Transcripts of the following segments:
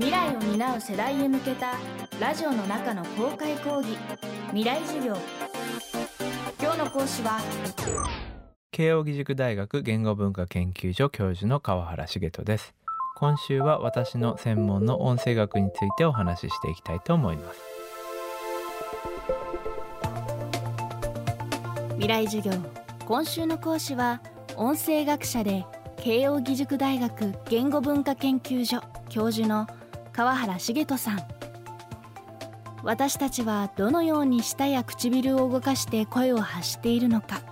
未来を担う世代へ向けたラジオの中の公開講義。未来授業。今日の講師は慶應義塾大学言語文化研究所教授の川原茂人です。今週は私の専門の音声学についてお話ししていきたいと思います。未来授業。今週の講師は音声学者で慶應義塾大学言語文化研究所教授の川原茂人さん。私たちはどのように舌や唇を動かして声を発しているのか。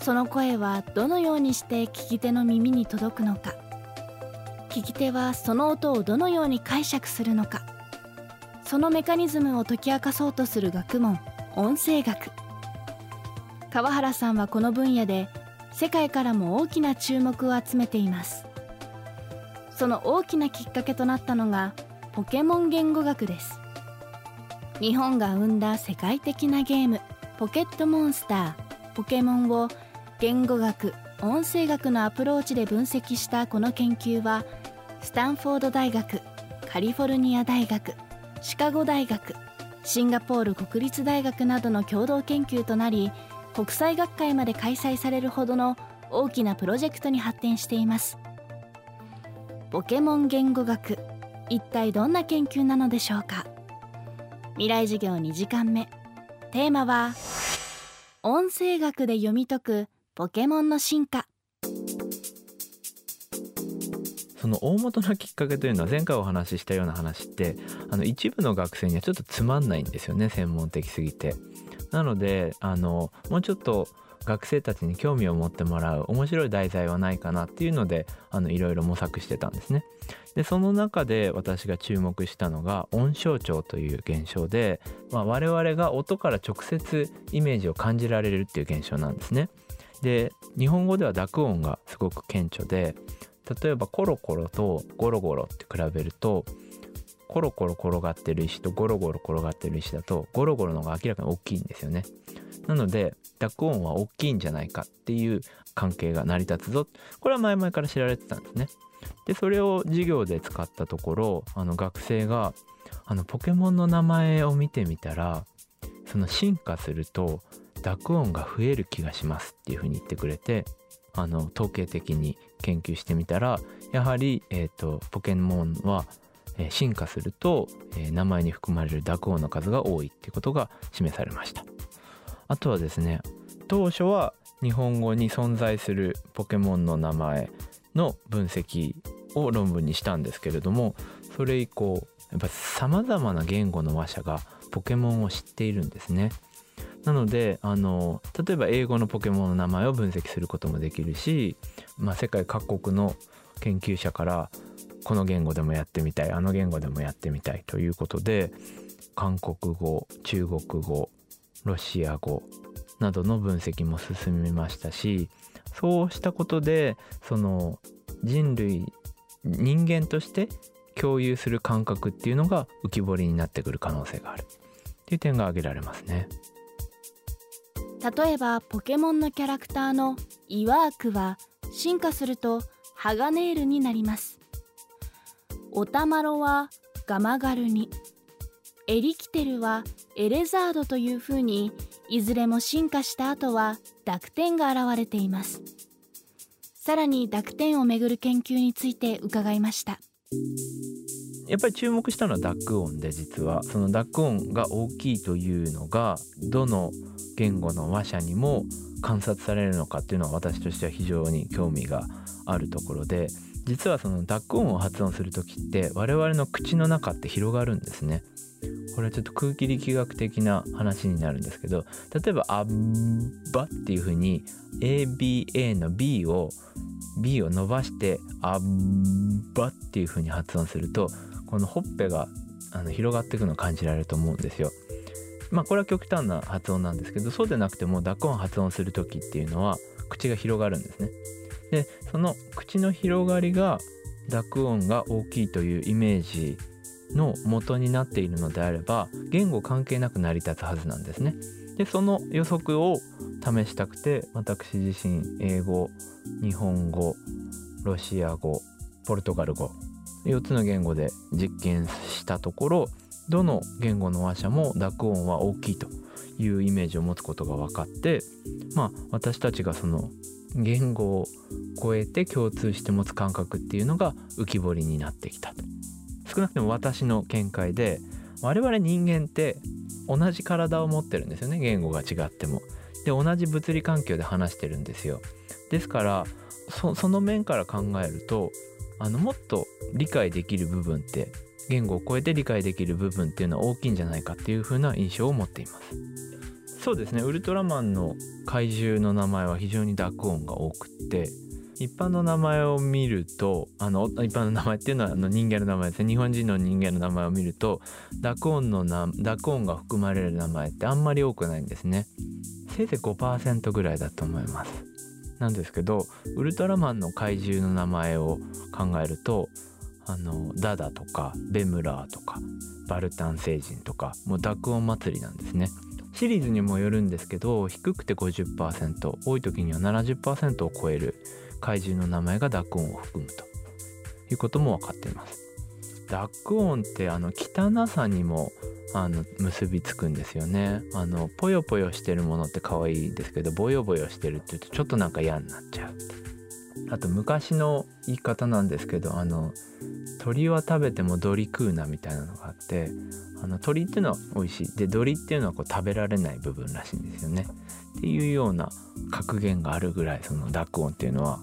その声はどのようにして聞き手の耳に届くのか。聞き手はその音をどのように解釈するのか。そのメカニズムを解き明かそうとする学問音声学。川原さんはこの分野で世界からも大きな注目を集めています。その大きなきっかけとなったのがポケモン言語学です。日本が生んだ世界的なゲームポケットモンスターポケモンを言語学音声学のアプローチで分析したこの研究はスタンフォード大学カリフォルニア大学シカゴ大学シンガポール国立大学などの共同研究となり国際学会まで開催されるほどの大きなプロジェクトに発展しています。ポケモン言語学一体どんな研究なのでしょうか。未来授業2時間目。テーマは音声学で読み解くポケモンの進化。その大元のきっかけというのは前回お話ししたような話ってあの一部の学生にはちょっとつまんないんですよね専門的すぎて。なのであのもうちょっと学生たちに興味を持ってもらう面白い題材はないかなっていうのであのいろいろ模索してたんですね。でその中で私が注目したのが音象徴という現象で、まあ、我々が音から直接イメージを感じられるっていう現象なんですね。で日本語では濁音がすごく顕著で例えばコロコロとゴロゴロって比べるとコロコロ転がってる石とゴロゴロ転がってる石だとゴロゴロの方が明らかに大きいんですよね。なので濁音は大きいんじゃないかっていう関係が成り立つぞこれは前々から知られてたんですね。でそれを授業で使ったところあの学生があのポケモンの名前を見てみたらその進化すると濁音が増える気がしますっていうふうに言ってくれてあの統計的に研究してみたらやはり、えーと、ポケモンは、えー、進化すると、えー、名前に含まれる濁音の数が多いっていうことが示されましたあとはですね当初は日本語に存在するポケモンの名前の分析を論文にしたんですけれどもそれ以降やっぱさまざまな言語の話者がポケモンを知っているんですね。なのであの例えば英語のポケモンの名前を分析することもできるし、まあ、世界各国の研究者からこの言語でもやってみたいあの言語でもやってみたいということで韓国語中国語ロシア語などの分析も進みましたしそうしたことでその人類人間として共有する感覚っていうのが浮き彫りになってくる可能性がある。っていう点が挙げられますね。例えばポケモンのキャラクターのイワークは進化するとハガネールになります。オタマロはガマガルに。エリキテルはエレザードというふうにいずれも進化した後は濁点が現れています。さらに濁点をめぐる研究について伺いました。やっぱり注目したのは濁音で実はその濁音が大きいというのがどの言語の話者にも観察されるのかっていうのは私としては非常に興味があるところで実はその濁音を発音する時って我々の口の中って広がるんですね。これはちょっと空気力学的な話になるんですけど例えば「あっば」っていうふうに ABA の B を B を伸ばして「あっば」っていうふうに発音するとこのほっぺがあの広がっていくのを感じられると思うんですよ。まあこれは極端な発音なんですけどそうでなくても濁音発音する時っていうのは口が広がるんですね。でその口の広がりが濁音が大きいというイメージの元になっているのであれば言語関係なく成り立つはずなんですね。でその予測を試したくて私自身英語日本語ロシア語ポルトガル語4つの言語で実験したところどの言語の話者も濁音は大きいというイメージを持つことが分かってまあ私たちがその言語を超えて共通して持つ感覚っていうのが浮き彫りになってきたと。少なくとも私の見解で我々人間って同じ体を持ってるんですよね。言語が違っても。で同じ物理環境で話してるんですよ。ですからその面から考えるとあのもっと理解できる部分って言語を超えて理解できる部分っていうのは大きいんじゃないかっていう風な印象を持っています。そうですね。ウルトラマンの怪獣の名前は非常に濁音が多くって一般の名前を見るとあの一般の名前っていうのはあの人間の名前ですね。日本人の人間の名前を見ると濁音の濁音が含まれる名前ってあんまり多くないんですね。せいぜい5%ぐらいだと思います。なんですけどウルトラマンの怪獣の名前を考えるとあのダダとかベムラーとかバルタン星人とかもう濁音祭りなんですね。シリーズにもよるんですけど低くて50%多い時には70%を超える怪獣の名前が濁音を含むと。いうことも分かっています。濁音ってあの汚さにもあの結びつくんですよね。あのポヨポヨしてるものって可愛いですけどボヨボヨしてるって言うとちょっとなんか嫌になっちゃう。あと昔の言い方なんですけどあの鳥は食べても鳥食うなみたいなのがあってあの鳥っていうのは美味しい。で鳥っていうのはこう食べられない部分らしいんですよね。っていうような格言があるぐらいその濁音っていうのは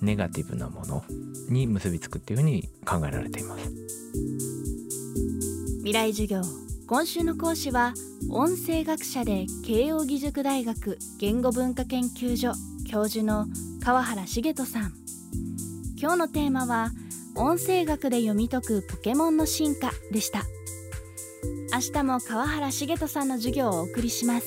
ネガティブなものに結びつくっていうふうに考えられています。未来授業。今週の講師は音声学者で慶應義塾大学言語文化研究所教授の川原茂人さん。今日のテーマは音声学で読み解くポケモンの進化でした。明日も川原茂人さんの授業をお送りします。